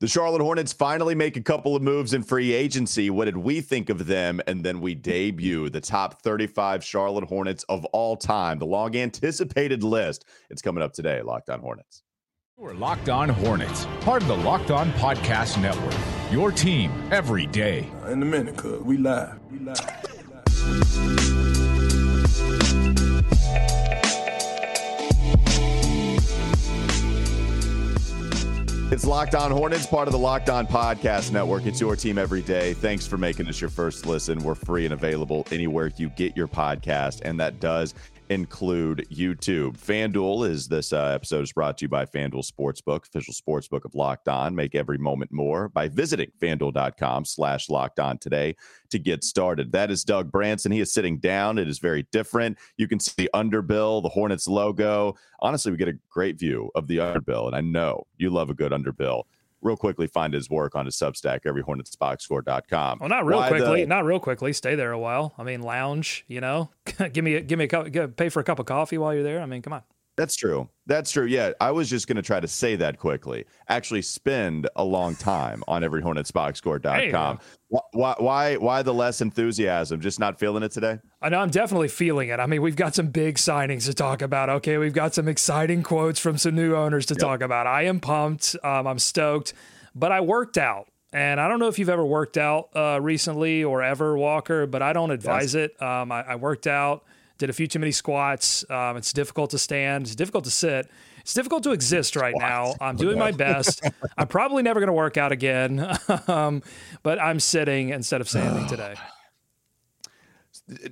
The Charlotte Hornets finally make a couple of moves in free agency. What did we think of them? And then we debut the top 35 Charlotte Hornets of all time, the long anticipated list. It's coming up today, Locked On Hornets. We're Locked On Hornets, part of the Locked On Podcast Network. Your team every day. In a minute, cuz we live. We live. We live. It's Locked On Hornets, part of the Locked On Podcast Network. It's your team every day. Thanks for making us your first listen. We're free and available anywhere you get your podcast, and that does include YouTube. FanDuel is this uh, episode is brought to you by FanDuel Sportsbook, official sportsbook of Locked On. Make every moment more by visiting fanduel.com slash locked on today to get started. That is Doug Branson. He is sitting down. It is very different. You can see the underbill, the Hornets logo. Honestly, we get a great view of the underbill, and I know you love a good underbill real quickly find his work on his Substack, everyhornetsboxscore.com. Well, not real Why quickly, the... not real quickly. Stay there a while. I mean, lounge, you know, give me, a, give me a cup, pay for a cup of coffee while you're there. I mean, come on. That's true. That's true. Yeah, I was just going to try to say that quickly. Actually, spend a long time on every everyhornetsboxscore.com. Why, why, why the less enthusiasm? Just not feeling it today? I know I'm definitely feeling it. I mean, we've got some big signings to talk about. Okay, we've got some exciting quotes from some new owners to yep. talk about. I am pumped. Um, I'm stoked. But I worked out. And I don't know if you've ever worked out uh, recently or ever, Walker, but I don't advise yes. it. Um, I, I worked out did a few too many squats. Um, it's difficult to stand. It's difficult to sit. It's difficult to exist right now. I'm doing my best. I'm probably never going to work out again, um, but I'm sitting instead of standing today.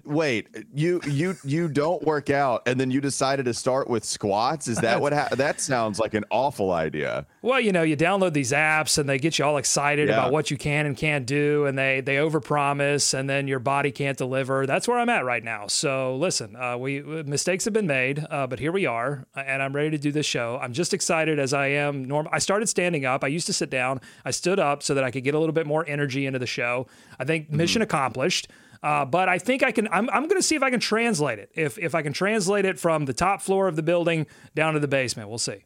Wait, you you you don't work out, and then you decided to start with squats? Is that what? Ha- that sounds like an awful idea. Well, you know, you download these apps, and they get you all excited yeah. about what you can and can't do, and they they overpromise, and then your body can't deliver. That's where I'm at right now. So listen, uh, we mistakes have been made, uh, but here we are, and I'm ready to do this show. I'm just excited as I am. Norm, I started standing up. I used to sit down. I stood up so that I could get a little bit more energy into the show. I think mission mm-hmm. accomplished. Uh, but I think I can. I'm, I'm going to see if I can translate it. If if I can translate it from the top floor of the building down to the basement, we'll see.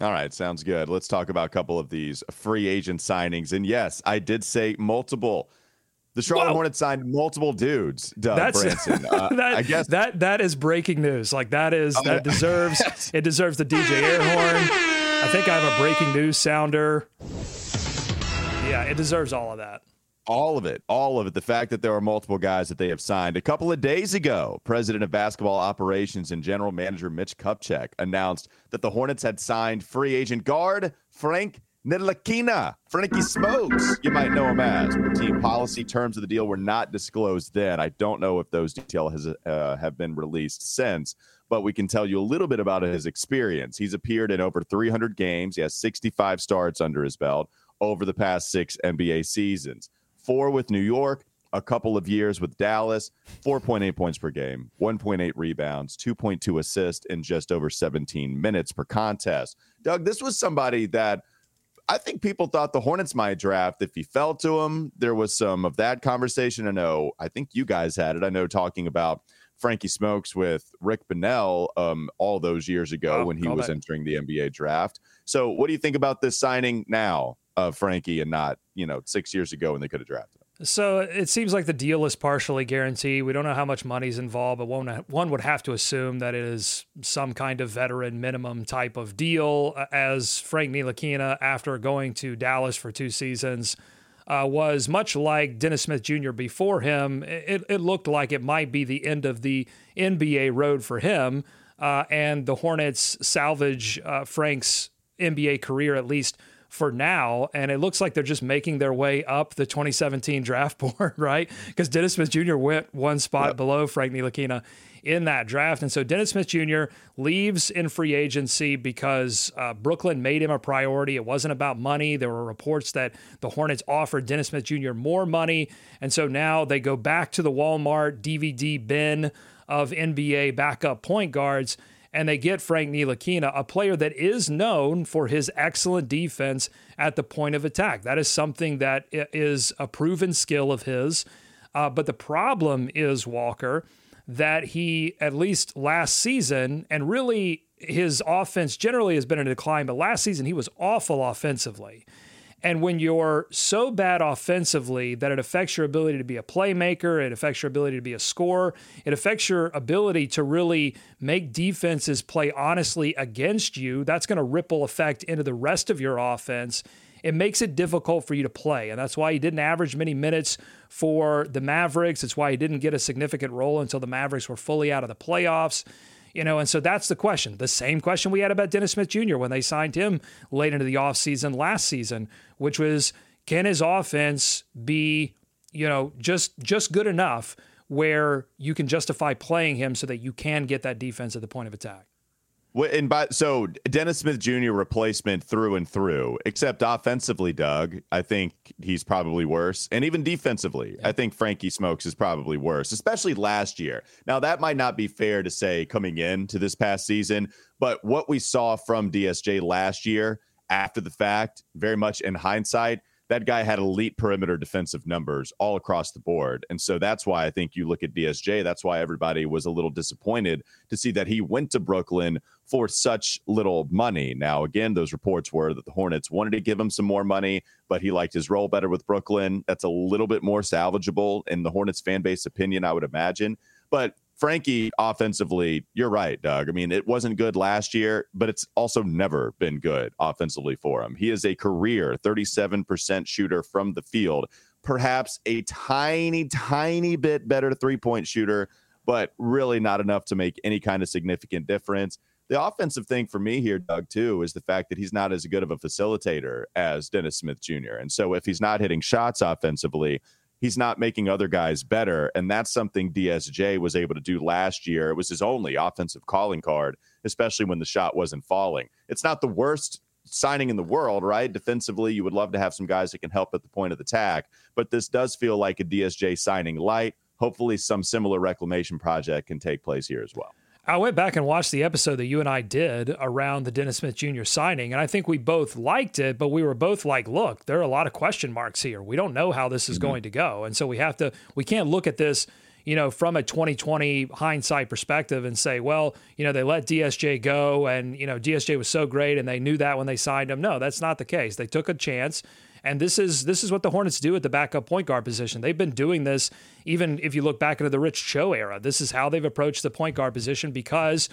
All right, sounds good. Let's talk about a couple of these free agent signings. And yes, I did say multiple. The Charlotte Whoa. Hornets signed multiple dudes. Doug That's, Branson. Uh, that, I guess that that is breaking news. Like that is oh, that deserves it deserves the DJ air horn. I think I have a breaking news sounder. Yeah, it deserves all of that. All of it, all of it. The fact that there are multiple guys that they have signed. A couple of days ago, President of Basketball Operations and General Manager Mitch Kupchak announced that the Hornets had signed free agent guard Frank Ntilikina. Frankie Smokes, you might know him as. Team policy terms of the deal were not disclosed then. I don't know if those details uh, have been released since, but we can tell you a little bit about his experience. He's appeared in over 300 games. He has 65 starts under his belt over the past six NBA seasons four with New York, a couple of years with Dallas, 4.8 points per game, 1.8 rebounds, 2.2 assists in just over 17 minutes per contest. Doug, this was somebody that I think people thought the Hornets might draft if he fell to them. There was some of that conversation. I know, I think you guys had it. I know talking about Frankie Smokes with Rick Bonnell um, all those years ago oh, when he was that. entering the NBA draft. So, what do you think about this signing now? Of Frankie and not, you know, six years ago when they could have drafted him. So it seems like the deal is partially guaranteed. We don't know how much money's involved, but one, one would have to assume that it is some kind of veteran minimum type of deal. As Frank Ntilikina, after going to Dallas for two seasons, uh, was much like Dennis Smith Jr. before him. It, it, looked like it might be the end of the NBA road for him. Uh, and the Hornets salvage uh, Frank's NBA career, at least for now. And it looks like they're just making their way up the 2017 draft board, right? Because Dennis Smith Jr. went one spot yep. below Frank Ntilikina in that draft. And so Dennis Smith Jr. leaves in free agency because uh, Brooklyn made him a priority. It wasn't about money. There were reports that the Hornets offered Dennis Smith Jr. more money. And so now they go back to the Walmart DVD bin of NBA backup point guards and they get Frank Ntilikina, a player that is known for his excellent defense at the point of attack. That is something that is a proven skill of his. Uh, but the problem is, Walker, that he, at least last season, and really his offense generally has been in decline, but last season he was awful offensively. And when you're so bad offensively that it affects your ability to be a playmaker, it affects your ability to be a scorer, it affects your ability to really make defenses play honestly against you, that's going to ripple effect into the rest of your offense. It makes it difficult for you to play. And that's why he didn't average many minutes for the Mavericks. It's why he didn't get a significant role until the Mavericks were fully out of the playoffs. You know, and so that's the question. The same question we had about Dennis Smith Jr. when they signed him late into the offseason last season, which was can his offense be, you know, just just good enough where you can justify playing him so that you can get that defense at the point of attack? And by so Dennis Smith Jr. replacement through and through, except offensively, Doug, I think he's probably worse, and even defensively, yeah. I think Frankie Smokes is probably worse, especially last year. Now that might not be fair to say coming into this past season, but what we saw from DSJ last year, after the fact, very much in hindsight, that guy had elite perimeter defensive numbers all across the board. And so that's why I think you look at DSJ. That's why everybody was a little disappointed to see that he went to Brooklyn for such little money. Now, again, those reports were that the Hornets wanted to give him some more money, but he liked his role better with Brooklyn. That's a little bit more salvageable in the Hornets fan base opinion, I would imagine. But Frankie, offensively, you're right, Doug. I mean, it wasn't good last year, but it's also never been good offensively for him. He is a career 37% shooter from the field, perhaps a tiny, tiny bit better three point shooter, but really not enough to make any kind of significant difference. The offensive thing for me here, Doug, too, is the fact that he's not as good of a facilitator as Dennis Smith Jr. And so if he's not hitting shots offensively, he's not making other guys better. And that's something DSJ was able to do last year. It was his only offensive calling card, especially when the shot wasn't falling. It's not the worst signing in the world, right? Defensively, you would love to have some guys that can help at the point of the attack, but this does feel like a DSJ signing light. Hopefully, some similar reclamation project can take place here as well. I went back and watched the episode that you and I did around the Dennis Smith Jr. signing, and I think we both liked it, but we were both like, look, there are a lot of question marks here. We don't know how this is mm-hmm. going to go. And so we have to, we can't look at this, you know, from a 2020 hindsight perspective and say, well, you know, they let DSJ go and, you know, DSJ was so great and they knew that when they signed him. No, that's not the case. They took a chance and this is this is what the Hornets do at the backup point guard position. They've been doing this even if you look back into the Rich Cho era. This is how they've approached the point guard position because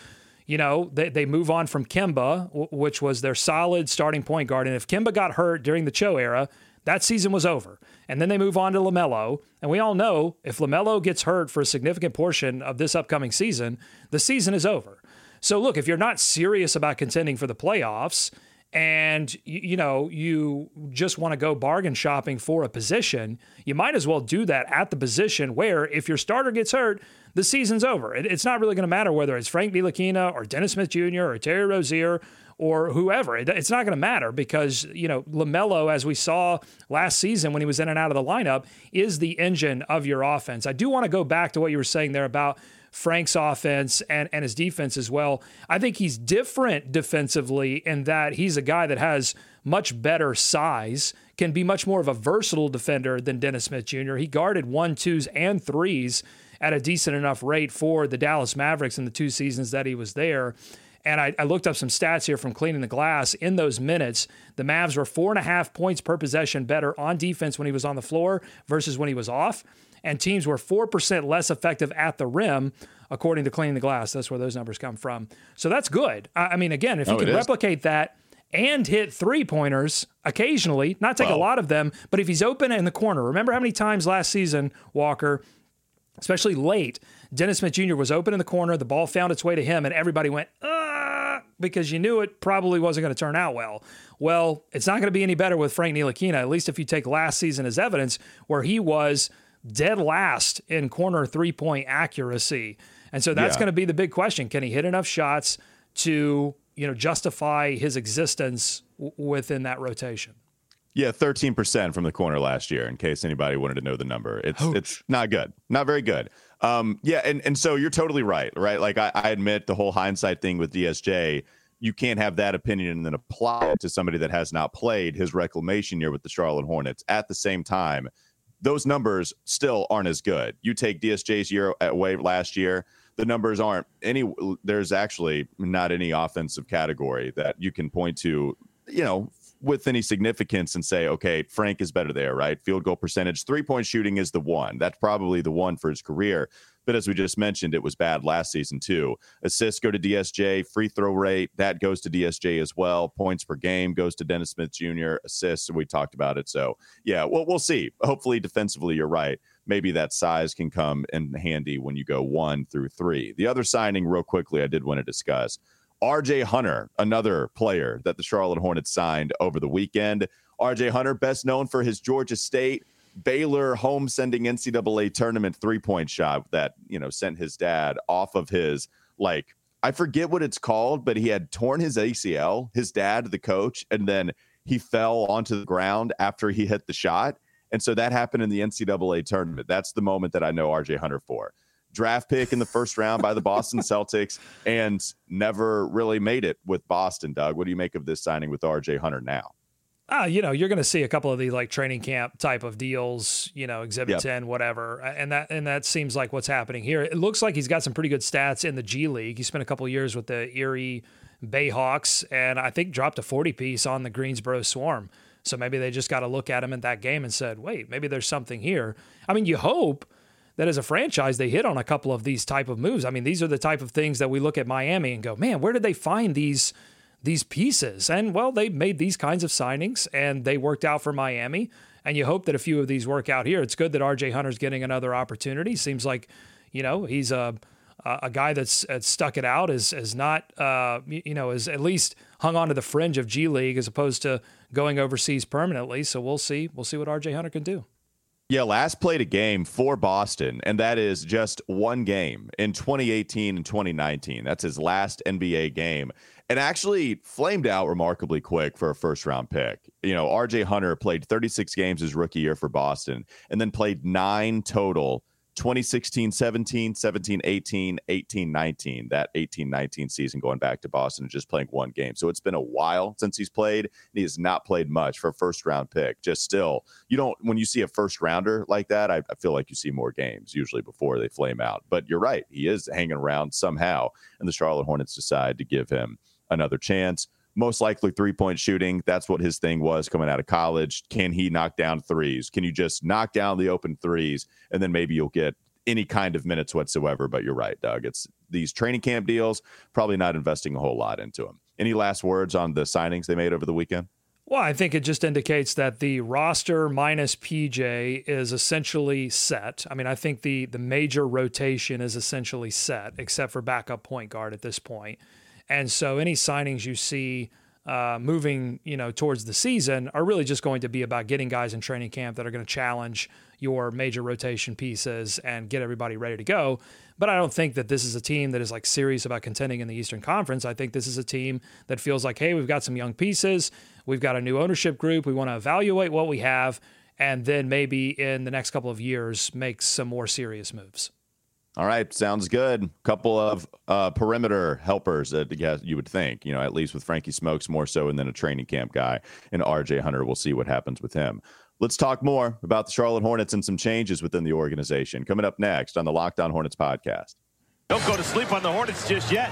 you know, they, they move on from Kemba, which was their solid starting point guard. And if Kemba got hurt during the Cho era, that season was over. And then they move on to LaMelo. And we all know if LaMelo gets hurt for a significant portion of this upcoming season, the season is over. So, look, if you're not serious about contending for the playoffs, and you know you just want to go bargain shopping for a position, you might as well do that at the position where if your starter gets hurt, the season's over. It's not really going to matter whether it's Frank Ntilikina or Dennis Smith Jr. or Terry Rozier or whoever. It's not going to matter because, you know, LaMelo, as we saw last season when he was in and out of the lineup, is the engine of your offense. I do want to go back to what you were saying there about Frank's offense and, and his defense as well. I think he's different defensively in that he's a guy that has much better size, can be much more of a versatile defender than Dennis Smith Jr. He guarded one, twos, and threes at a decent enough rate for the Dallas Mavericks in the two seasons that he was there. And I, I, looked up some stats here from cleaning the glass. In those minutes, the Mavs were four and a half points per possession better on defense when he was on the floor versus when he was off and teams were 4% less effective at the rim, according to Cleaning the Glass. That's where those numbers come from. So that's good. I mean, again, if you oh, can replicate that and hit three pointers occasionally, not take a lot of them, but if he's open in the corner, remember how many times last season, Walker, especially late, Dennis Smith Jr. was open in the corner, the ball found its way to him, and everybody went, ah, because you knew it probably wasn't going to turn out well. Well, it's not going to be any better with Frank Ntilikina, at least if you take last season as evidence, where he was – dead last in corner three point accuracy. And so that's yeah. going to be the big question. Can he hit enough shots to, you know, justify his existence w- within that rotation? Yeah, 13% from the corner last year, in case anybody wanted to know the number. It's Ouch. it's not good. Not very good. Um, yeah, and, and so you're totally right, right? Like I, I admit the whole hindsight thing with DSJ, you can't have that opinion and then apply it to somebody that has not played his reclamation year with the Charlotte Hornets. At the same time, those numbers still aren't as good. You take DSJ's year away last year, the numbers aren't any. There's actually not any offensive category that you can point to. You know, with any significance and say, okay, Frank is better there, right? Field goal percentage, three point shooting is the one. That's probably the one for his career. But as we just mentioned, it was bad last season too. Assists go to DSJ, free throw rate that goes to DSJ as well. Points per game goes to Dennis Smith Jr. Assists, we talked about it. So yeah, well we'll see. Hopefully defensively, you're right. Maybe that size can come in handy when you go one through three. The other signing, real quickly, I did want to discuss. RJ Hunter, another player that the Charlotte Hornets signed over the weekend. RJ Hunter, best known for his Georgia State Baylor home sending NCAA tournament three point shot that, you know, sent his dad off of his, like, I forget what it's called, but he had torn his ACL, his dad, the coach, and then he fell onto the ground after he hit the shot. And so that happened in the NCAA tournament. That's the moment that I know RJ Hunter for. Draft pick in the first round by the Boston Celtics and never really made it with Boston, Doug. What do you make of this signing with RJ Hunter now? uh, you know, you're going to see a couple of these like training camp type of deals, you know, exhibit yep. 10, whatever. And that, and that seems like what's happening here. It looks like he's got some pretty good stats in the G League. He spent a couple years with the Erie Bayhawks and I think dropped a 40 piece on the Greensboro Swarm. So maybe they just got to look at him in that game and said, wait, maybe there's something here. I mean, you hope that as a franchise they hit on a couple of these type of moves. I mean, these are the type of things that we look at Miami and go, man, where did they find these – these pieces. And well, they made these kinds of signings and they worked out for Miami. And you hope that a few of these work out here. It's good that RJ Hunter's getting another opportunity. Seems like, you know, he's a a guy that's, that's stuck it out is is not uh, you know is at least hung on to the fringe of G League as opposed to going overseas permanently. So we'll see we'll see what RJ Hunter can do. Yeah, last played a game for Boston, and that is just one game in 2018 and 2019. That's his last NBA game and actually flamed out remarkably quick for a first round pick. You know, RJ Hunter played 36 games his rookie year for Boston and then played nine total 2016 17, 17 18, 18 19. That 18 19 season going back to Boston and just playing one game. So it's been a while since he's played. he has not played much for a first round pick. Just still, you don't, when you see a first rounder like that, I, I feel like you see more games usually before they flame out. But you're right. He is hanging around somehow. And the Charlotte Hornets decide to give him another chance. Most likely three point shooting. That's what his thing was coming out of college. Can he knock down threes? Can you just knock down the open threes and then maybe you'll get any kind of minutes whatsoever? But you're right, Doug. It's these training camp deals, probably not investing a whole lot into them. Any last words on the signings they made over the weekend? Well, I think it just indicates that the roster minus PJ is essentially set. I mean, I think the the major rotation is essentially set, except for backup point guard at this point. And so any signings you see uh, moving, you know, towards the season are really just going to be about getting guys in training camp that are going to challenge your major rotation pieces and get everybody ready to go. But I don't think that this is a team that is like serious about contending in the Eastern Conference. I think this is a team that feels like, hey, we've got some young pieces, we've got a new ownership group, we want to evaluate what we have, and then maybe in the next couple of years make some more serious moves. All right, sounds good. Couple of uh, perimeter helpers that uh, you would think, you know, at least with Frankie Smokes more so, and then a training camp guy and RJ Hunter. We'll see what happens with him. Let's talk more about the Charlotte Hornets and some changes within the organization. Coming up next on the Locked On Hornets podcast. Don't go to sleep on the Hornets just yet.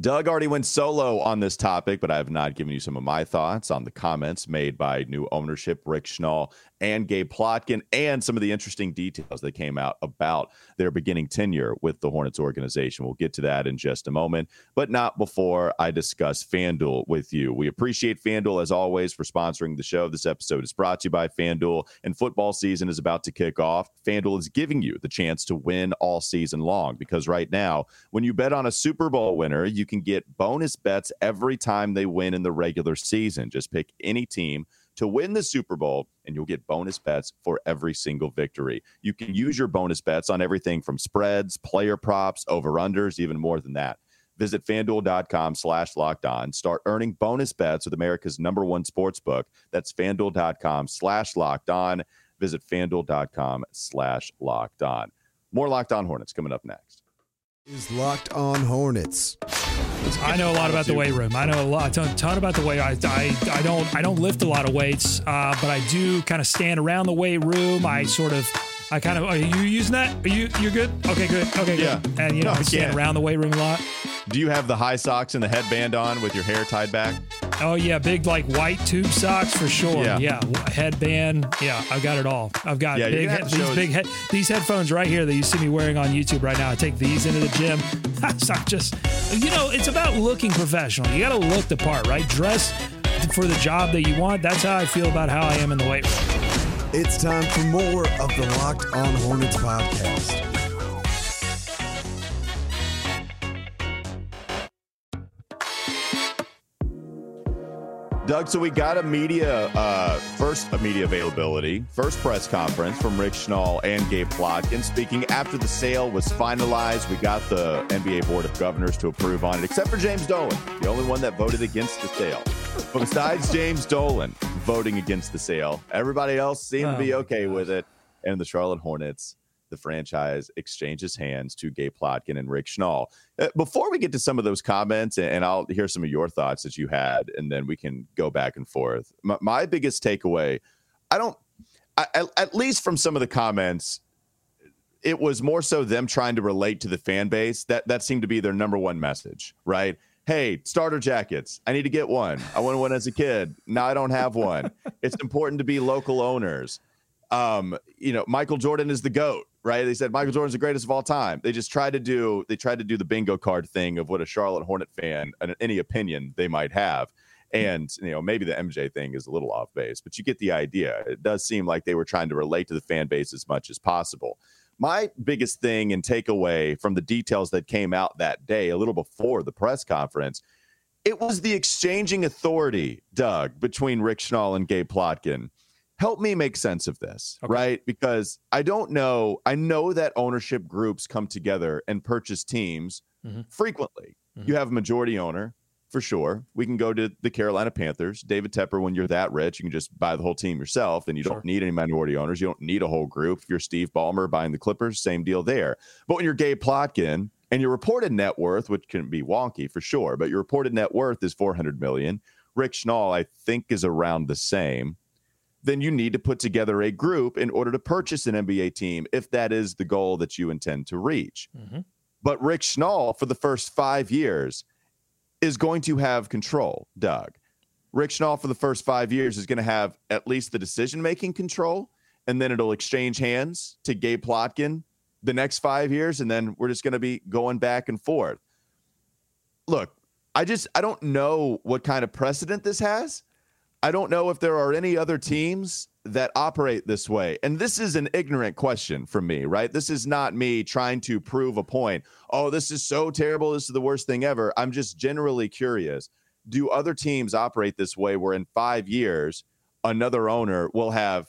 Doug already went solo on this topic, but I have not given you some of my thoughts on the comments made by new ownership, Rick Schnall and Gabe Plotkin, and some of the interesting details that came out about their beginning tenure with the Hornets organization. We'll get to that in just a moment, but not before I discuss FanDuel with you. We appreciate FanDuel as always for sponsoring the show. This episode is brought to you by FanDuel, and football season is about to kick off. FanDuel is giving you the chance to win all season long because right now, when you bet on a Super Bowl winner, you can get bonus bets every time they win in the regular season. Just pick any team to win the Super Bowl, and you'll get bonus bets for every single victory. You can use your bonus bets on everything from spreads, player props, over unders, even more than that. Visit fanduel.com slash locked on. Start earning bonus bets with America's number one sports book. That's fanduel.com slash locked on. Visit fanduel.com slash locked on. More locked on Hornets coming up next. Is locked on Hornets. I know a lot about the weight room. I know a lot, a ton, ton about the weight. I, I, I don't I don't lift a lot of weights, uh, but I do kind of stand around the weight room. I sort of I kind of are you using that? Are you you're good? Okay, good. Okay, yeah. Good. And you know, no, I stand around the weight room a lot. Do you have the high socks and the headband on with your hair tied back? Oh yeah, big like white tube socks for sure. Yeah. Yeah, headband. Yeah, I've got it all. I've got Yeah, big head, these big head, these headphones right here that you see me wearing on YouTube right now. I take these into the gym. That's not just you know, it's about looking professional. You got to look the part, right? Dress for the job that you want. That's how I feel about how I am in the weight room. It's time for more of the Locked On Hornets podcast. Doug, so we got a media uh, first a media availability, first press conference from Rick Schnall and Gabe Plotkin speaking after the sale was finalized. We got the NBA Board of Governors to approve on it, except for James Dolan, the only one that voted against the sale. But besides James Dolan voting against the sale, everybody else seemed to be Oh, okay with it. And the Charlotte Hornets, the franchise, exchanges hands to Gabe Plotkin and Rick Schnall. Uh, Before we get to some of those comments, and- I'll hear some of your thoughts that you had, and then we can go back and forth. My, my biggest takeaway, I don't, I, at, at least from some of the comments, it was more so them trying to relate to the fan base. That that seemed to be their number one message, right? Hey, starter jackets. I need to get one. I wanted one as a kid. Now I don't have one. It's important to be local owners. Um, you know, Michael Jordan is the goat, right? They said Michael Jordan's the greatest of all time. They just tried to do they tried to do the bingo card thing of what a Charlotte Hornet fan and any opinion they might have. And you know, maybe the MJ thing is a little off base, but you get the idea. It does seem like they were trying to relate to the fan base as much as possible. My biggest thing and takeaway from the details that came out that day, a little before the press conference, it was the exchanging authority, Doug, between Rick Schnall and Gabe Plotkin. Help me make sense of this, Okay. right? Because I don't know. I know that ownership groups come together and purchase teams Mhm. frequently. Mhm. You have a majority owner for sure. We can go to the Carolina Panthers. David Tepper, when you're that rich, you can just buy the whole team yourself and you Sure. don't need any minority owners. You don't need a whole group. If you're Steve Ballmer buying the Clippers, same deal there. But when you're Gabe Plotkin and your reported net worth, which can be wonky for sure, but your reported net worth is 400 million. Rick Schnall, I think, is around the same. Then you need to put together a group in order to purchase an NBA team if that is the goal that you intend to reach. Mhm. But Rick Schnall, for the first five years, is going to have control, Doug. Rick Schnall, for the first five years, is going to have at least the decision making control, and then it'll exchange hands to Gabe Plotkin the next five years, and then we're just going to be going back and forth. Look, I just I don't know what kind of precedent this has. I don't know if there are any other teams that operate this way. And this is an ignorant question from me, right? This is not me trying to prove a point. Oh, this is so terrible. This is the worst thing ever. I'm just generally curious. Do other teams operate this way where in five years, another owner will have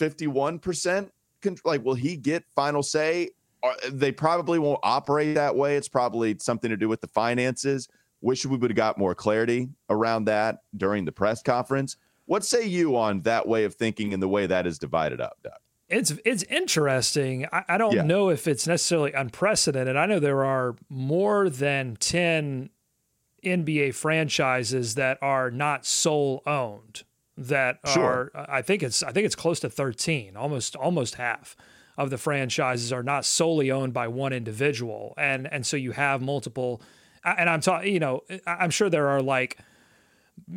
51%? con- Like, will he get final say? Or they probably won't operate that way. It's probably something to do with the finances. Wish we would have got more clarity around that during the press conference. What say you on that way of thinking and the way that is divided up, Doug? It's it's interesting. I, I don't Yeah. know if it's necessarily unprecedented. I know there are more than ten NBA franchises that are not sole owned. That Sure. are I think it's I think it's close to thirteen, almost almost half of the franchises are not solely owned by one individual, and and so you have multiple. And I'm talking, you know, I'm sure there are like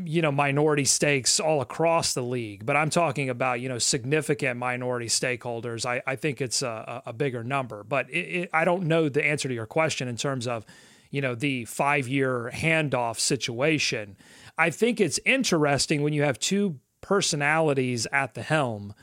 you know minority stakes all across the league but i'm talking about you know significant minority stakeholders. I, I think it's a, a bigger number but it, it, i don't know the answer to your question in terms of you know the five year handoff situation. I think it's interesting when you have two personalities at the helm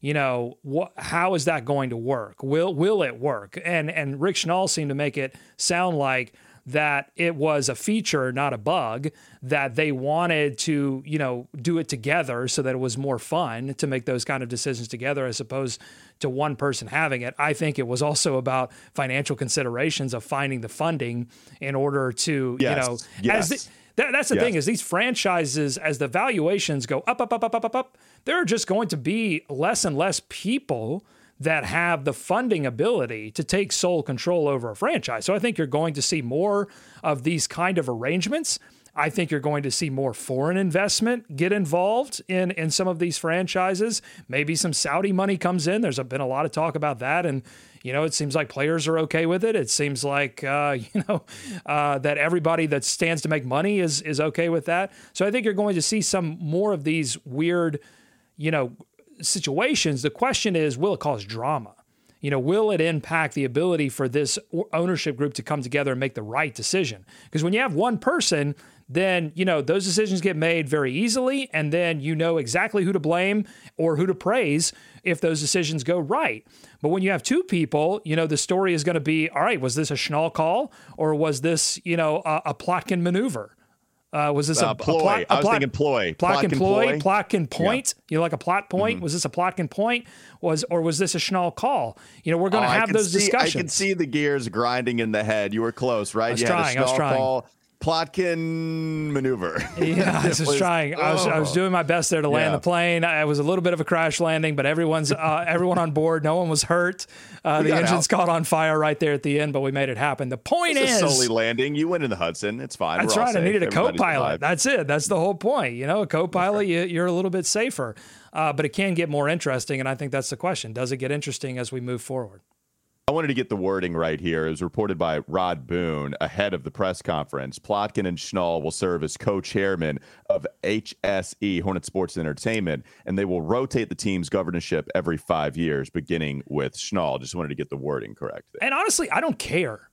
you know what how is that going to work? Will will it work? And and rick schnall seemed to make it sound like that it was a feature not a bug that they wanted to you know do it together so that it was more fun to make those kind of decisions together as opposed to one person having it i think it was also about financial considerations of finding the funding in order to Yes. you know Yes. as the, that, that's the Yes. thing is these franchises as the valuations go up up up up up up up there are just going to be less and less people that have the funding ability to take sole control over a franchise so i think you're going to see more of these kind of arrangements I think you're going to see more foreign investment get involved in in some of these franchises. Maybe some Saudi money comes in. There's been a lot of talk about that, and you know, it seems like players are okay with it. It seems like uh, you know uh, that everybody that stands to make money is is okay with that. So I think you're going to see some more of these weird, you know, situations. The question is, will it cause drama? You know, will it impact the ability for this ownership group to come together and make the right decision? Because when you have one person then you know those decisions get made very easily and then you know exactly who to blame or who to praise if those decisions go right but when you have two people you know the story is going to be all right was this a Schnall call or was this you know a, a Plotkin maneuver uh, was this a, uh, ploy? A plot, a I was thinking ploy. Plotkin, Plotkin ploy, Plotkin point. Yeah. You know, like a plot point. Mm-hmm. Was this a Plotkin point? Was or was this a Schnall call? You know, we're going to oh, have those see, discussions. I can see the gears grinding in the head. You were close, right? I was you trying. I was trying. Call. Plotkin maneuver. Yeah, I was just trying. I was, I was oh. doing my best there to land yeah. the plane. I was a little bit of a crash landing, but everyone's uh, everyone on board. No one was hurt. Uh, the engine's out. caught on fire right there at the end, but we made it happen. The point it's is solely landing. You went in the Hudson. It's fine. That's We're right. I needed a co-pilot. That's it. That's the whole point. You know, a co-pilot, you, you're a little bit safer, uh, but it can get more interesting. And I think that's the question: Does it get interesting as we move forward? I wanted to get the wording right here. It was reported by Rod Boone ahead of the press conference. Plotkin and Schnall will serve as co-chairman of HSE Hornet Sports Entertainment, and they will rotate the team's governorship every five years, beginning with Schnall. Just wanted to get the wording correct. There. And honestly, I don't care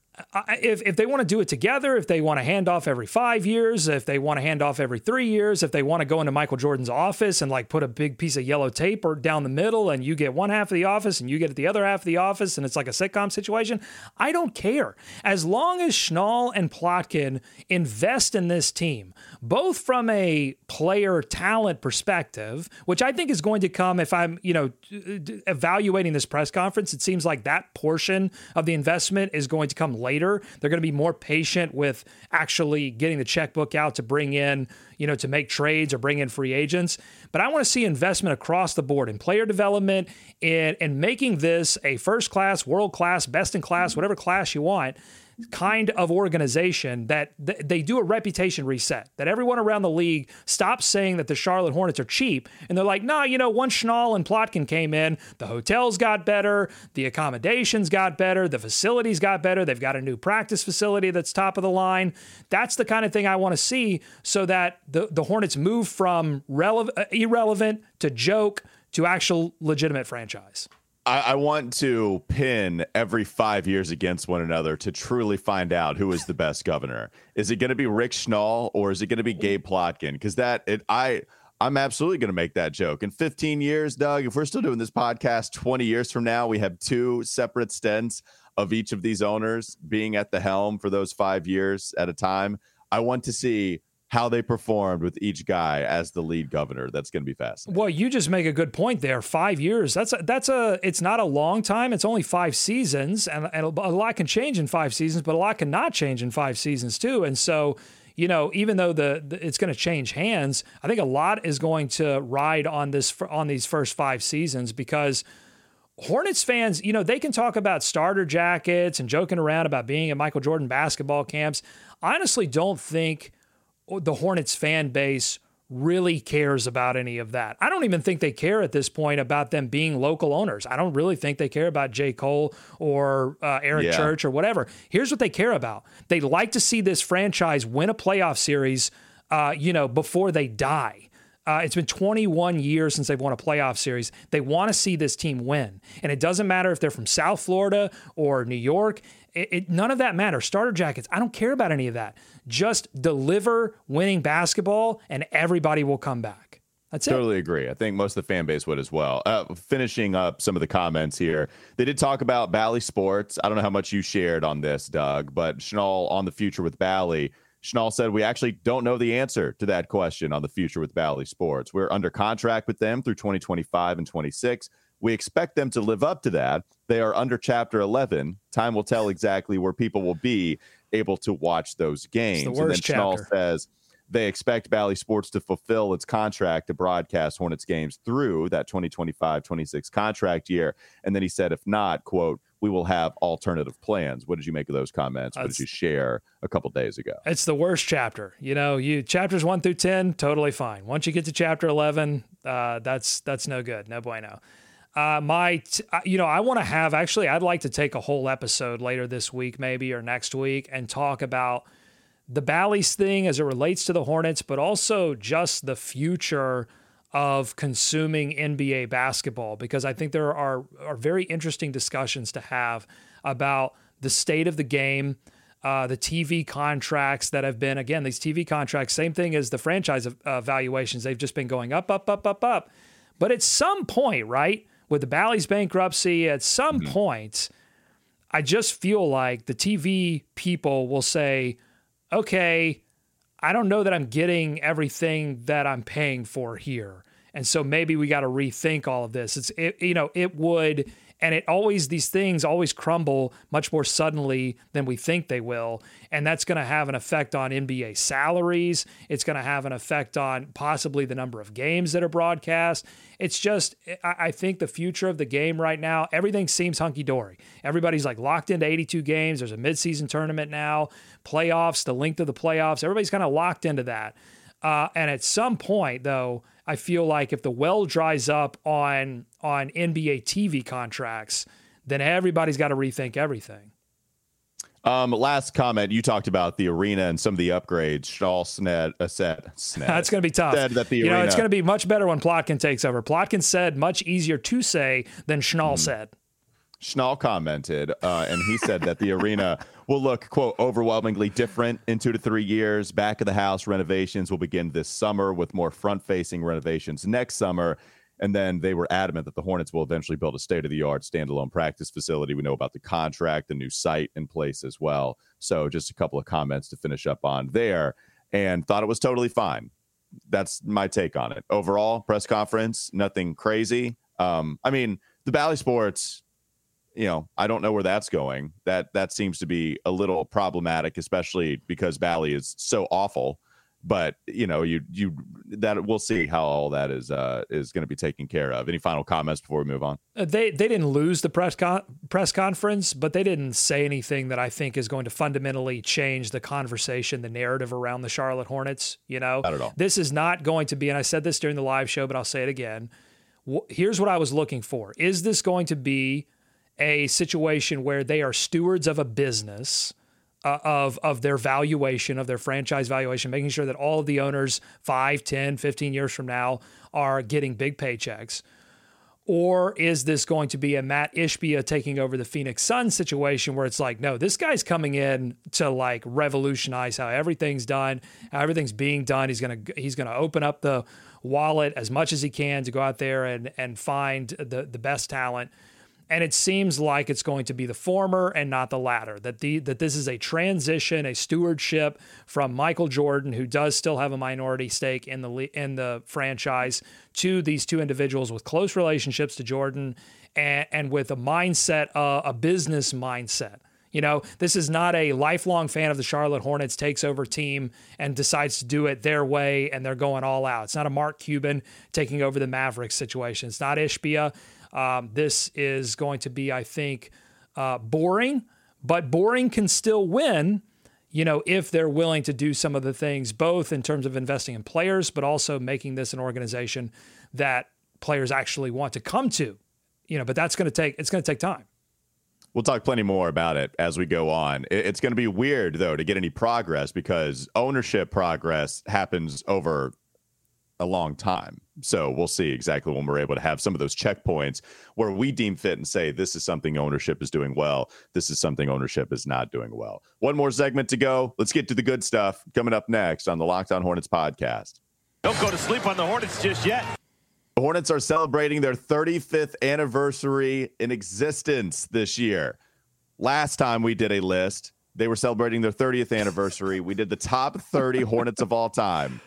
if, if they want to do it together, if they want to hand off every five years, if they want to hand off every three years, if they want to go into Michael Jordan's office and like put a big piece of yellow tape or down the middle and you get one half of the office and you get the other half of the office and it's like a sitcom situation, I don't care. As long as Schnall and Plotkin invest in this team, both from a player talent perspective, which I think is going to come if I'm, you know, evaluating this press conference, it seems like that portion of the investment is going to come later. They're going to be more patient with actually getting the checkbook out to bring in, you know, to make trades or bring in free agents. But I want to see investment across the board in player development and, and making this a first class, world class, best in class, whatever class you want kind of organization that th- they do a reputation reset, that everyone around the league stops saying that the Charlotte Hornets are cheap. And they're like, nah, you know, once Schnall and Plotkin came in, the hotels got better, the accommodations got better, the facilities got better. They've got a new practice facility that's top of the line. That's the kind of thing I want to see so that the, the Hornets move from uh, irrelevant to joke to actual legitimate franchise. I, I, want to pin every five years against one another to truly find out who is the best governor. Is it going to be Rick Schnall or is it going to be Gabe Plotkin? Because that it I I'm absolutely going to make that joke. In 15 years, Doug, if we're still doing this podcast 20 years from now, we have two separate stints of each of these owners being at the helm for those five years at a time. I want to see how they performed with each guy as the lead governor. That's going to be fascinating. Well, you just make a good point there. Five years. That's a, that's a. It's not a long time. It's only five seasons, and, and a lot can change in five seasons, but a lot can not change in five seasons too. And so, you know, even though the, the it's going to change hands, I think a lot is going to ride on this on these first five seasons because. Hornets fans, you know, they can talk about starter jackets and joking around about being at Michael Jordan basketball camps. I honestly don't think the Hornets fan base really cares about any of that. I don't even think they care at this point about them being local owners. I don't really think they care about J. Cole or uh, Eric yeah. Church or whatever. Here's what they care about they like to see this franchise win a playoff series, uh, you know, before they die. Uh, it's been 21 years since they've won a playoff series. They want to see this team win. And it doesn't matter if they're from South Florida or New York. It, it, none of that matters. Starter jackets, I don't care about any of that. Just deliver winning basketball, and everybody will come back. That's it. Totally agree. I think most of the fan base would as well. Uh, finishing up some of the comments here, they did talk about Bally Sports. I don't know how much you shared on this, Doug, but Schnall on the future with Bally. Schnall said, We actually don't know the answer to that question on the future with Bally Sports. We're under contract with them through 2025 and 26. We expect them to live up to that. They are under Chapter 11. Time will tell exactly where people will be able to watch those games. and then Schnall says they expect Bally Sports to fulfill its contract to broadcast Hornets games through that 2025 26 contract year. And then he said, if not, quote, we will have alternative plans. What did you make of those comments? What did you share a couple days ago? It's the worst chapter. You know, you chapters one through ten, totally fine. Once you get to chapter eleven, uh, that's that's no good, no bueno. Uh, my, t- you know, I want to have actually. I'd like to take a whole episode later this week, maybe or next week, and talk about the Bally's thing as it relates to the Hornets, but also just the future of consuming NBA basketball because I think there are are very interesting discussions to have about the state of the game, uh, the TV contracts that have been again these TV contracts, same thing as the franchise uh, valuations. They've just been going up, up, up, up, up. But at some point, right, with the Bally's bankruptcy, at some mm-hmm. point, I just feel like the TV people will say, okay I don't know that I'm getting everything that I'm paying for here. And so maybe we got to rethink all of this. It's it, you know, it would and it always these things always crumble much more suddenly than we think they will. And that's going to have an effect on NBA salaries. It's going to have an effect on possibly the number of games that are broadcast. It's just I think the future of the game right now everything seems hunky dory everybody's like locked into 82 games. There's a midseason tournament now. Playoffs the length of the playoffs everybody's kind of locked into that. Uh, and at some point though I feel like if the well dries up on on NBA TV contracts, then everybody's got to rethink everything. Um, last comment. You talked about the arena and some of the upgrades. Shaw Sned, uh, said, Sned, That's going to be tough. Said that the you arena, know, it's going to be much better when Plotkin takes over. Plotkin said much easier to say than Schnall mm. said. Schnall commented, uh, and he said that the arena will look, quote, overwhelmingly different in two to three years. Back of the house renovations will begin this summer with more front facing renovations next summer. And then they were adamant that the Hornets will eventually build a state of the art standalone practice facility. We know about the contract, the new site in place as well. So just a couple of comments to finish up on there and thought it was totally fine. That's my take on it. Overall, press conference, nothing crazy. Um, I mean, the Bally Sports you know, I don't know where that's going. That that seems to be a little problematic, especially because Bally is so awful. But you know, you you that we'll see how all that is uh, is going to be taken care of. Any final comments before we move on? Uh, they they didn't lose the press con- press conference, but they didn't say anything that I think is going to fundamentally change the conversation, the narrative around the Charlotte Hornets. You know, not at all. This is not going to be, and I said this during the live show, but I'll say it again. Here's what I was looking for: Is this going to be a situation where they are stewards of a business. Uh, of of their valuation of their franchise valuation making sure that all of the owners 5 10 15 years from now are getting big paychecks or is this going to be a Mat Ishbia taking over the Phoenix Suns situation where it's like, no, this guy's coming in to like revolutionize how everything's done, how everything's being done. He's gonna he's gonna open up the wallet as much as he can to go out there and and find the the best talent and it seems like it's going to be the former and not the latter. That the that this is a transition, a stewardship from Michael Jordan, who does still have a minority stake in the in the franchise, to these two individuals with close relationships to Jordan and, and with a mindset, uh, a business mindset. You know, this is not a lifelong fan of the Charlotte Hornets takes over team and decides to do it their way and they're going all out. It's not a Mark Cuban taking over the Mavericks situation. It's not Ishbia. Um, this is going to be, I think, uh, boring, but boring can still win. You know, if they're willing to do some of the things, both in terms of investing in players, but also making this an organization that players actually want to come to. You know, but that's going to take it's going to take time. We'll talk plenty more about it as we go on. It's going to be weird, though, to get any progress because ownership progress happens over a long time. So we'll see exactly when we're able to have some of those checkpoints where we deem fit and say this is something ownership is doing well. This is something ownership is not doing well. One more segment to go. Let's get to the good stuff coming up next on the Locked On Hornets podcast. Don't go to sleep on the Hornets just yet. The Hornets are celebrating their 35th anniversary in existence this year. Last time we did a list, they were celebrating their 30th anniversary. We did the top 30 Hornets of all time.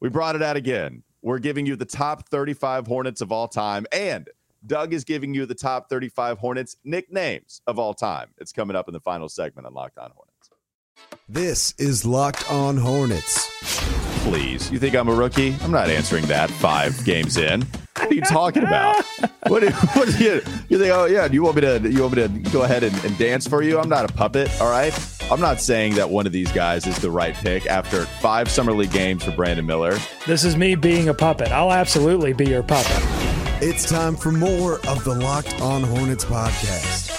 We brought it out again. We're giving you the top 35 Hornets of all time. And Doug is giving you the top 35 Hornets nicknames of all time. It's coming up in the final segment on Locked On Hornets. This is Locked On Hornets. please. You think I'm a rookie? I'm not answering that five games in. What are you talking about? what, do, what do you you think? Oh yeah, you want me to you want me to go ahead and, and dance for you? I'm not a puppet. All right. I'm not saying that one of these guys is the right pick after five summer league games for Brandon Miller. This is me being a puppet. I'll absolutely be your puppet. It's time for more of the Locked On Hornets podcast.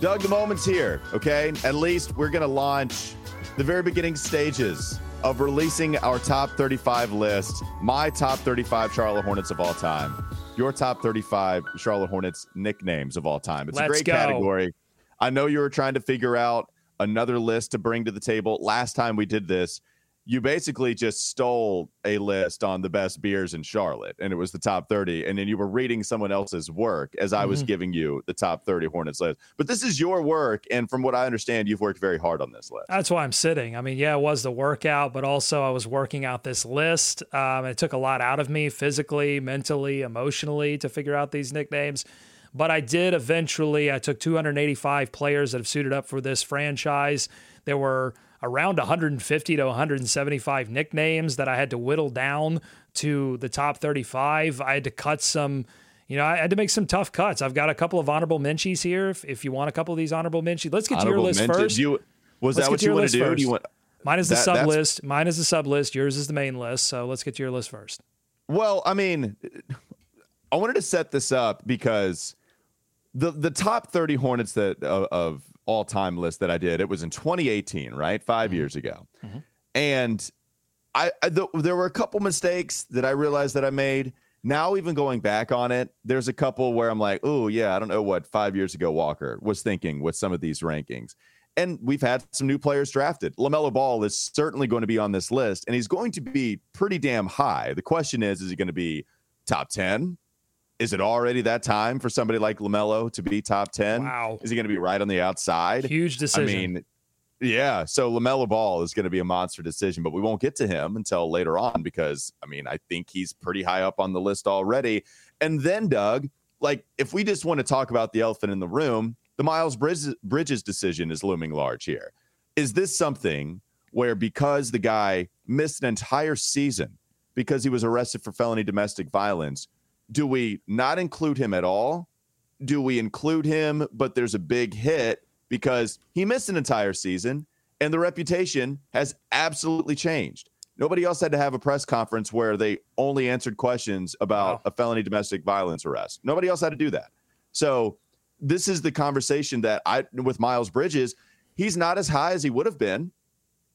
Doug, the moment's here, okay? At least we're going to launch the very beginning stages of releasing our top 35 list, my top 35 Charlotte Hornets of all time, your top 35 Charlotte Hornets nicknames of all time. It's Let's a great go. category. I know you were trying to figure out another list to bring to the table. Last time we did this, you basically just stole a list on the best beers in Charlotte, and it was the top 30. And then you were reading someone else's work as I was Mhm. giving you the top 30 Hornets list. But this is your work. And from what I understand, you've worked very hard on this list. That's why I'm sitting. I mean, yeah, it was the workout, but also I was working out this list. Um, it took a lot out of me physically, mentally, emotionally to figure out these nicknames. But I did eventually. I took 285 players that have suited up for this franchise. There were around 150 to 175 nicknames that I had to whittle down to the top 35. I had to cut some. You know, I had to make some tough cuts. I've got a couple of honorable mentions here. If, if you want a couple of these honorable mentions, let's get to your list mention- first. You, was Let's that what you want to do? Do you first. want? Mine is the That- sub list. Mine is the sub list. Yours is the main list. So let's get to your list first. Well, I mean, I wanted to set this up because the the top 30 Hornets that of, of all time list that I did, it was in 2018, right? 5 Mm-hmm. years ago. And I, I th- there were a couple mistakes that I realized that I made. Now, even going back on it, there's a couple where I'm like, oh yeah, I don't know what five years ago Walker was thinking with some of these rankings. And we've had some new players drafted. LaMelo Ball is certainly going to be on this list, and he's going to be pretty damn high. The question is, is he going to be top 10? Is it already that time for somebody like LaMelo to be top 10? Wow. Is he going to be right on the outside? Huge decision. I mean, yeah. So LaMelo Ball is going to be a monster decision, but we won't get to him until later on because I mean I think he's pretty high up on the list already. And then Doug, like if we just want to talk about the elephant in the room, the Miles Bridges, Bridges decision is looming large here. Is this something where because the guy missed an entire season because he was arrested for felony domestic violence, do we not include him at all? do we include him? But there's a big hit because he missed an entire season and the reputation has absolutely changed. Nobody else had to have a press conference where they only answered questions about Wow. a felony domestic violence arrest. Nobody else had to do that. So this is the conversation that I with Miles Bridges, he's not as high as he would have been.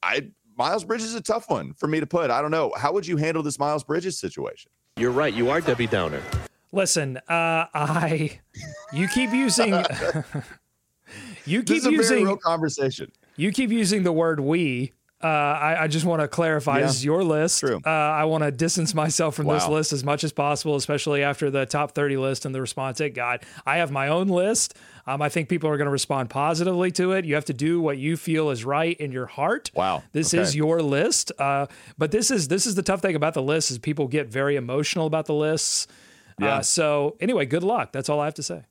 I Miles Bridges is a tough one for me to put. I don't know. How would you handle this Miles Bridges situation? You're right. You are Debbie Downer. Listen, uh, I you keep using you This keep is a very using real conversation. you keep using the word we. Uh, I, I just want to clarify. Yeah, this is your list. true. Uh, I want to distance myself from this list as much as possible, especially after the top 30 list and the response it got. I have my own list. Um, I think people are going to respond positively to it. You have to do what you feel is right in your heart. Wow. This Okay. is your list. Uh, but this is this is the tough thing about the list is people get very emotional about the lists. Yeah. Uh, so anyway, good luck. That's all I have to say.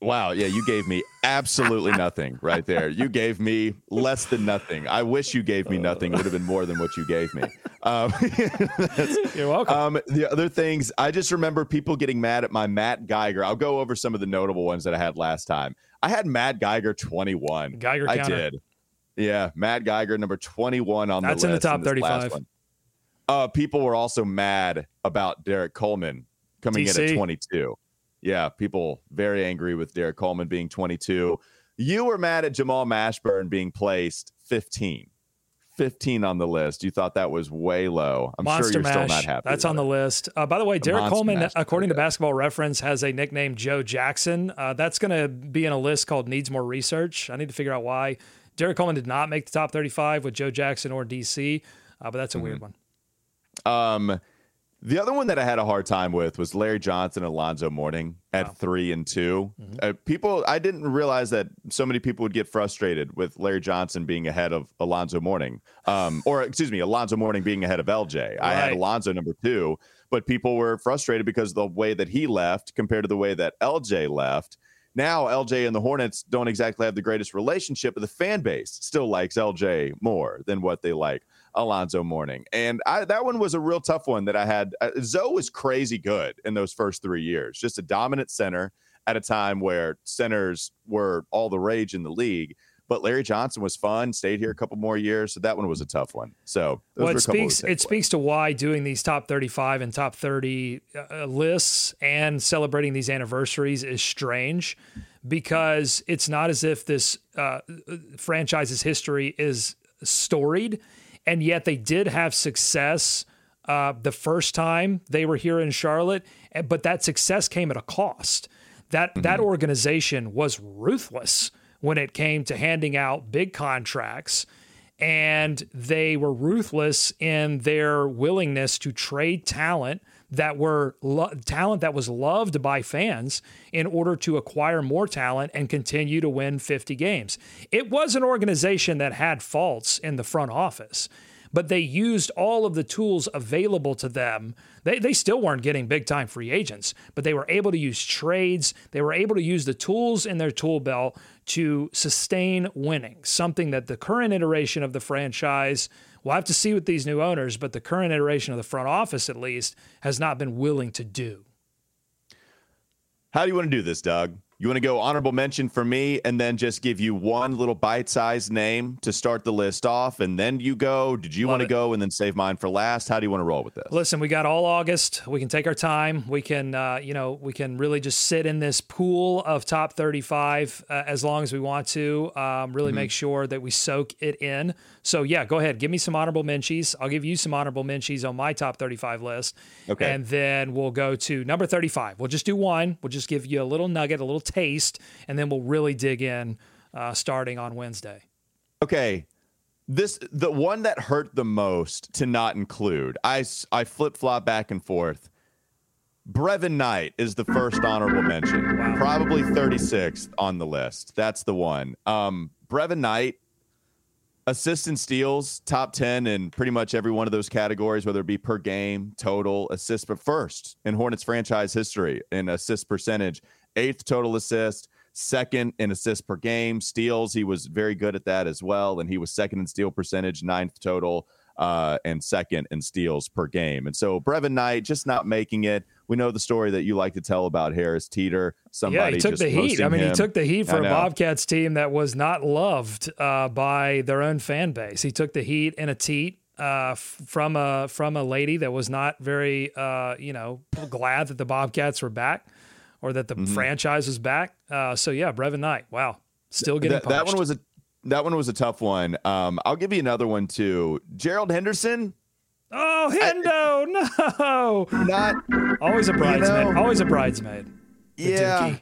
Wow. Yeah, you gave me absolutely nothing right there. You gave me less than nothing. I wish you gave me nothing. It would have been more than what you gave me. Um, You're welcome. um, the other things, I just remember people getting mad at my Matt Geiger. I'll go over some of the notable ones that I had last time. I had Matt Geiger 21. Geiger counter. I did. Yeah, Matt Geiger number 21 on the. That's in the top 35. Uh, people were also mad about Derrick Coleman coming in at 22. Yeah, people very angry with Derrick Coleman being 22. You were mad at Jamal Mashburn being placed 15. 15 on the list. You thought that was way low. I'm Monster sure you're Mash. still not happy. That's on the list. Uh, by the way, Derrick Monster Coleman, Mash according to good. Basketball Reference, has a nickname Joe Jackson. Uh, that's going to be in a list called Needs More Research. I need to figure out why. Derrick Coleman did not make the top 35 with Joe Jackson or DC, uh, but that's a Mm-hmm. weird one. Um, the other one that I had a hard time with was Larry Johnson and Alonzo Mourning at three and 2 Uh, people, I didn't realize that so many people would get frustrated with Larry Johnson being ahead of Alonzo Mourning, um, or excuse me, Alonzo Mourning being ahead of LJ. I had Alonzo number two, but people were frustrated because of the way that he left compared to the way that LJ left. Now, LJ and the Hornets don't exactly have the greatest relationship, but the fan base still likes LJ more than what they like Alonzo Mourning. And I, that one was a real tough one that I had. Uh, Zoe was crazy good in those first three years, just a dominant center at a time where centers were all the rage in the league. But Larry Johnson was fun, stayed here a couple more years, so that one was a tough one. So well, it speaks it speaks to why doing these top 35 and top 30 uh, lists and celebrating these anniversaries is strange because it's not as if this uh, franchise's history is storied, and yet they did have success uh, the first time they were here in Charlotte, but that success came at a cost. That mm-hmm. that organization was ruthless when it came to handing out big contracts. And they were ruthless in their willingness to trade talent that were lo- talent that was loved by fans in order to acquire more talent and continue to win 50 games. It was an organization that had faults in the front office but they used all of the tools available to them. They, they still weren't getting big time free agents, but they were able to use trades. They were able to use the tools in their tool belt to sustain winning, something that the current iteration of the franchise, we'll have to see with these new owners, but the current iteration of the front office, at least, has not been willing to do. How do you want to do this, Doug? You want to go honorable mention for me and then just give you one little bite sized name to start the list off and then you go? Did you Love want to it. go and then save mine for last? How do you want to roll with this? Listen, we got all August. We can take our time. We can, uh, you know, we can really just sit in this pool of top 35 uh, as long as we want to. Um, really mm-hmm. make sure that we soak it in. So, yeah, go ahead. Give me some honorable mentions. I'll give you some honorable mentions on my top 35 list. Okay. And then we'll go to number 35. We'll just do one. We'll just give you a little nugget, a little taste, and then we'll really dig in uh, starting on Wednesday. Okay. This the one that hurt the most to not include. I I flip flop back and forth. Brevin Knight is the first honorable mention, wow. probably 36th on the list. That's the one. Um, Brevin Knight, assists and steals, top 10 in pretty much every one of those categories, whether it be per game, total, assists, but first in Hornets franchise history in assist percentage eighth total assist, second in assists per game. Steals, he was very good at that as well. And he was second in steal percentage, ninth total, uh, and second in steals per game. And so Brevin Knight just not making it. We know the story that you like to tell about Harris Teeter. Somebody yeah, he took the heat. I mean, him. he took the heat for a Bobcats team that was not loved uh, by their own fan base. He took the heat in a teat uh, from a from a lady that was not very uh, you know glad that the Bobcats were back or that the mm-hmm. franchise was back. Uh, so yeah, Brevin Knight. Wow, still getting that, that one was a that one was a tough one. Um, I'll give you another one too. Gerald Henderson. Oh, Hendo, no, not always a bridesmaid. You know, always a bridesmaid. yeah, Dookie.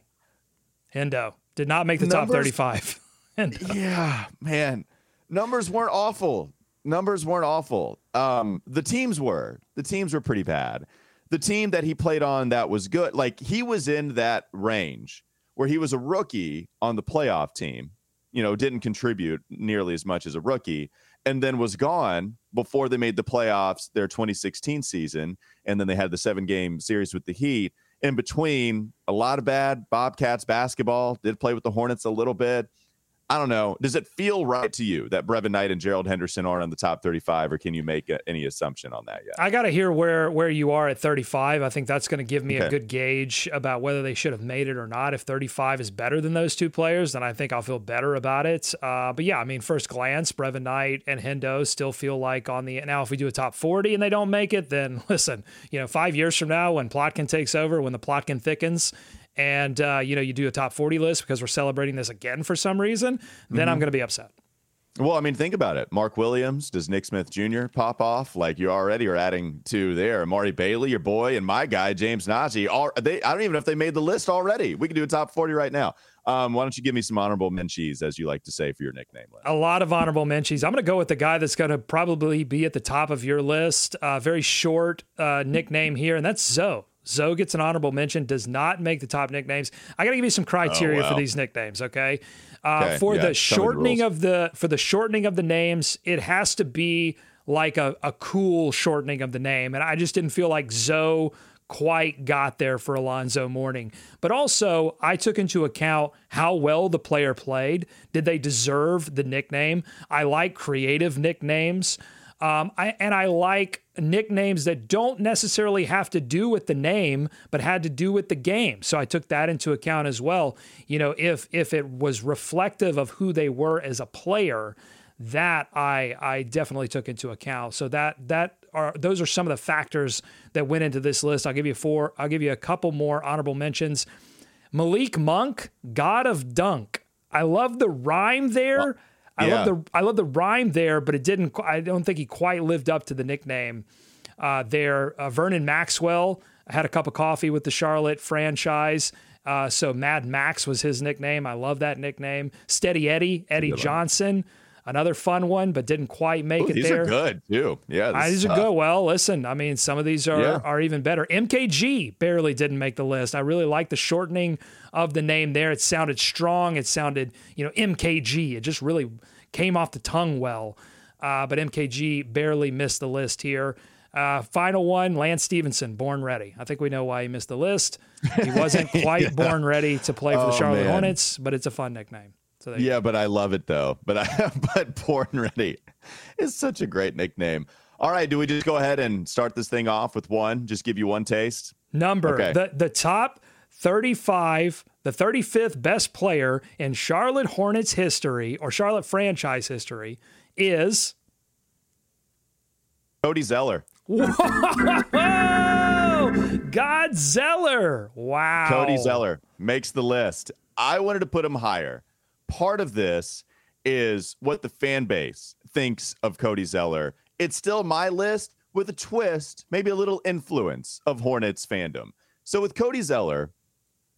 Hendo did not make the Numbers, top thirty-five. Hendo. yeah, man, numbers weren't awful. Numbers weren't awful. Um, the teams were. The teams were pretty bad the team that he played on that was good, like he was in that range where he was a rookie on the playoff team, you know, didn't contribute nearly as much as a rookie, and then was gone before they made the playoffs their 2016 season. And then they had the seven game series with the Heat. In between, a lot of bad Bobcats basketball, did play with the Hornets a little bit. I don't know. Does it feel right to you that Brevin Knight and Gerald Henderson aren't on the top 35, or can you make a, any assumption on that yet? I got to hear where where you are at 35. I think that's going to give me okay. a good gauge about whether they should have made it or not. If 35 is better than those two players, then I think I'll feel better about it. Uh, but yeah, I mean, first glance, Brevin Knight and Hendo still feel like on the now. If we do a top 40 and they don't make it, then listen, you know, five years from now when Plotkin takes over, when the Plotkin thickens and uh, you know you do a top 40 list because we're celebrating this again for some reason, then mm-hmm. I'm going to be upset. Well, I mean, think about it. Mark Williams, does Nick Smith Jr. pop off? Like you already are adding to there. Amari Bailey, your boy, and my guy James. All they, I don't even know if they made the list already. We can do a top forty right now. Um, why don't you give me some honorable mentions, as you like to say, for your nickname list? A lot of honorable mentions. I'm going to go with the guy that's going to probably be at the top of your list. Uh, very short uh, nickname here, and that's Zoe. Zoe gets an honorable mention, does not make the top nicknames. I got to give you some criteria oh, wow. for these nicknames, okay? Uh, okay. For yeah, the shortening the of the for the shortening of the names, it has to be like a, a cool shortening of the name, and I just didn't feel like Zoe quite got there for Alonzo Mourning. But also, I took into account how well the player played. Did they deserve the nickname? I like creative nicknames. Um, I, and I like nicknames that don't necessarily have to do with the name, but had to do with the game. So I took that into account as well. You know, if if it was reflective of who they were as a player, that I I definitely took into account. So that that are those are some of the factors that went into this list. I'll give you four. I'll give you a couple more honorable mentions. Malik Monk, God of Dunk. I love the rhyme there. Well, I yeah. love the I love the rhyme there, but it didn't. I don't think he quite lived up to the nickname. Uh, there, uh, Vernon Maxwell had a cup of coffee with the Charlotte franchise. Uh, so Mad Max was his nickname. I love that nickname. Steady Eddie, Eddie Johnson, another fun one, but didn't quite make Ooh, it these there. These are good too. Yeah, uh, these are good. Well, listen, I mean, some of these are yeah. are even better. MKG barely didn't make the list. I really like the shortening of the name there. It sounded strong. It sounded, you know, MKG. It just really came off the tongue well. Uh, but MKG barely missed the list here. Uh, final one, Lance Stephenson, born ready. I think we know why he missed the list. He wasn't quite yeah. born ready to play for oh, the Charlotte man. Hornets, but it's a fun nickname. So yeah, but I love it though. But I, but born ready is such a great nickname. All right, do we just go ahead and start this thing off with one? Just give you one taste. Number okay. the the top 35, the 35th best player in Charlotte Hornets history or Charlotte franchise history is Cody Zeller. Whoa! God Zeller. Wow. Cody Zeller makes the list. I wanted to put him higher. Part of this is what the fan base thinks of Cody Zeller. It's still my list with a twist, maybe a little influence of Hornets fandom. So with Cody Zeller,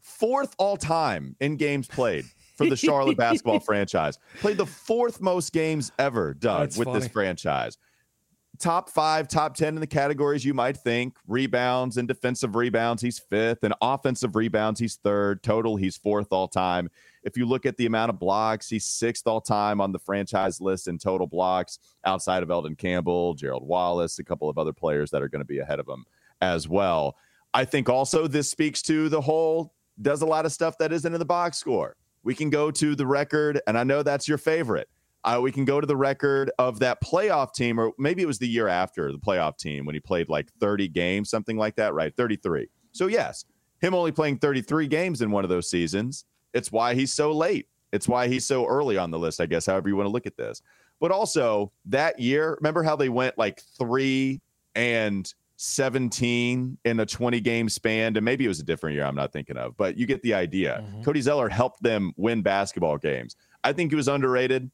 fourth all time in games played for the Charlotte basketball franchise. Played the fourth most games ever, Doug, That's with funny. this franchise. Top five, top 10 in the categories you might think rebounds and defensive rebounds, he's fifth, and offensive rebounds, he's third. Total, he's fourth all time. If you look at the amount of blocks, he's sixth all time on the franchise list in total blocks, outside of Elden Campbell, Gerald Wallace, a couple of other players that are going to be ahead of him as well. I think also this speaks to the whole does a lot of stuff that isn't in the box score. We can go to the record, and I know that's your favorite. Uh, we can go to the record of that playoff team, or maybe it was the year after the playoff team when he played like 30 games, something like that, right? 33. So, yes, him only playing 33 games in one of those seasons. It's why he's so late. It's why he's so early on the list, I guess, however you want to look at this. But also that year, remember how they went like three and 17 in a 20 game span, and maybe it was a different year I'm not thinking of, but you get the idea. Mm-hmm. Cody Zeller helped them win basketball games. I think he was underrated.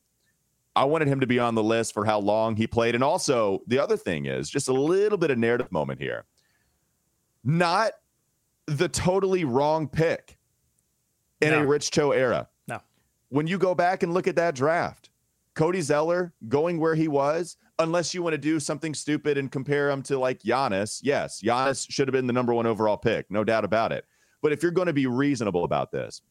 I wanted him to be on the list for how long he played. And also, the other thing is just a little bit of narrative moment here. Not the totally wrong pick in no. a Rich Cho era. No. When you go back and look at that draft, Cody Zeller going where he was, unless you want to do something stupid and compare him to like Giannis. Yes, Giannis should have been the number one overall pick, no doubt about it. But if you're going to be reasonable about this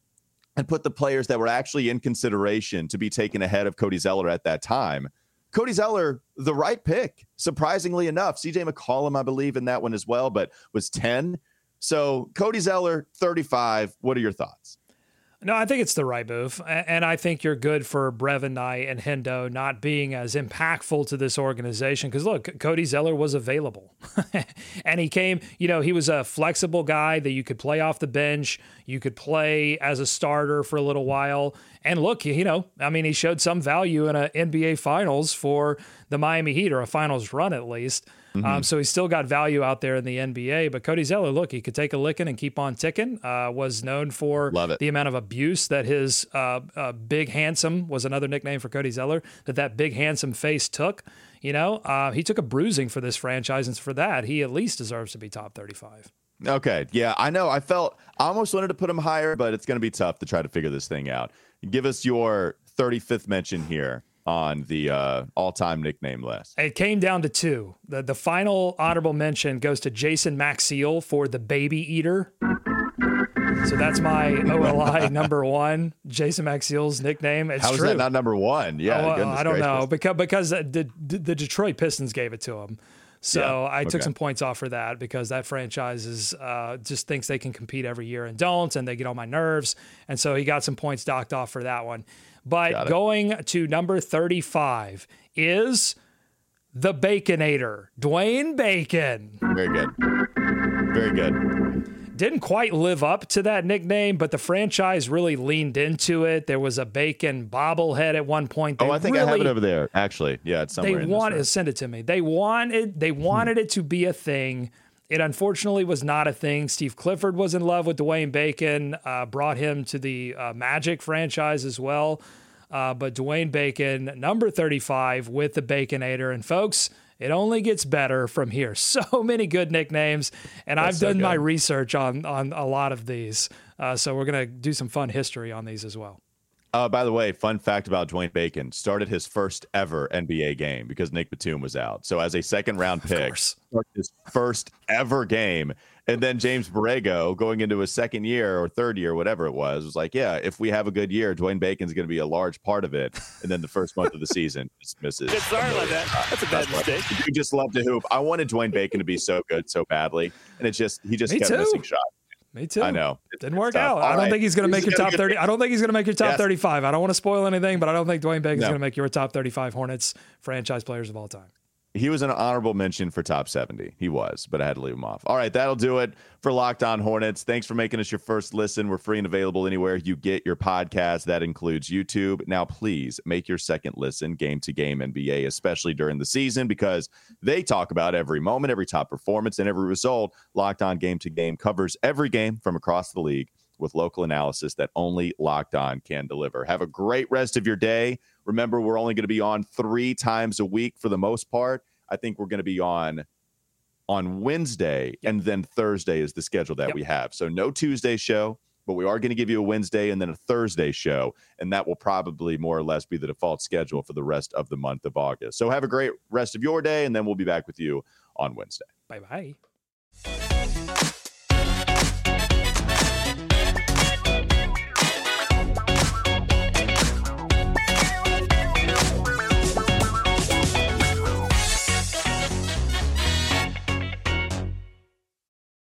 and put the players that were actually in consideration to be taken ahead of Cody Zeller at that time, Cody Zeller, the right pick, surprisingly enough. CJ McCollum, I believe, in that one as well, but was 10. So Cody Zeller, 35. What are your thoughts? No, I think it's the right move. And I think you're good for Brevin Knight and Hendo not being as impactful to this organization. Because look, Cody Zeller was available. and he came, you know, he was a flexible guy that you could play off the bench. You could play as a starter for a little while. And look, you know, I mean, he showed some value in an NBA finals for the Miami Heat or a finals run at least. Mm-hmm. Um, so he's still got value out there in the NBA. But Cody Zeller, look, he could take a licking and keep on ticking. Uh, was known for the amount of abuse that his uh, uh, big handsome was another nickname for Cody Zeller that that big handsome face took. You know, uh, he took a bruising for this franchise, and for that, he at least deserves to be top thirty-five. Okay, yeah, I know. I felt I almost wanted to put him higher, but it's going to be tough to try to figure this thing out. Give us your 35th mention here on the uh, all-time nickname list. It came down to two. The the final honorable mention goes to Jason Maxiell for the Baby Eater. So that's my OLI number one, Jason Maxiell's nickname. It's How is true. that not number one? Yeah, oh, I don't gracious. know because because the, the Detroit Pistons gave it to him. So Yeah, I took okay. some points off for that because that franchise is uh, just thinks they can compete every year and don't, and they get on my nerves. And so he got some points docked off for that one. But going to number 35 is the Baconator, Dwayne Bacon. Very good. Very good. didn't quite live up to that nickname, but the franchise really leaned into it. There was a bacon bobblehead at one point. Oh, they Oh, I think I have it over there. Actually, yeah, it's somewhere. They wanted send it to me. They wanted they hmm. wanted it to be a thing. It unfortunately was not a thing. Steve Clifford was in love with Dwayne Bacon, uh, brought him to the uh, Magic franchise as well. Uh, but Dwayne Bacon, number 35 with the Baconator. And folks, it only gets better from here. So many good nicknames. And I've so done my research on, on a lot of these. Uh, so we're going to do some fun history on these as well. Uh, by the way, fun fact about Dwayne Bacon started his first ever NBA game because Nick Batum was out. So as a second round pick, started his first ever game. And then James Borrego, going into his second year or third year, whatever it was, was like, yeah, if we have a good year, Dwayne Bacon's going to be a large part of it. And then the first month of the season just misses. Good start like that. That's a bad mistake. You just love to hoop. I wanted Dwayne Bacon to be so good so badly, and it just he just Me kept too. missing shots. Me too. I know. It Didn't work tough. out. All I don't right. think he's going to make your top 30. I don't think he's going to make your top Yes. 35. I don't want to spoil anything, but I don't think Dwayne Bacon's No. going to make your top 35 Hornets franchise players of all time. He was an honorable mention for top 70. He was, but I had to leave him off. All right, that'll do it for Locked On Hornets. Thanks for making us your first listen. We're free and available anywhere you get your podcast. That includes YouTube. Now, please make your second listen game to game NBA, especially during the season, because they talk about every moment, every top performance, and every result. Locked On Game to Game covers every game from across the league with local analysis that only Locked On can deliver. Have a great rest of your day. Remember, we're only going to be on three times a week for the most part. I think we're going to be on on Wednesday, and then Thursday is the schedule that Yep. we have. So no Tuesday show, but we are going to give you a Wednesday and then a Thursday show, and that will probably more or less be the default schedule for the rest of the month of August. So have a great rest of your day, and then we'll be back with you on Wednesday. Bye bye.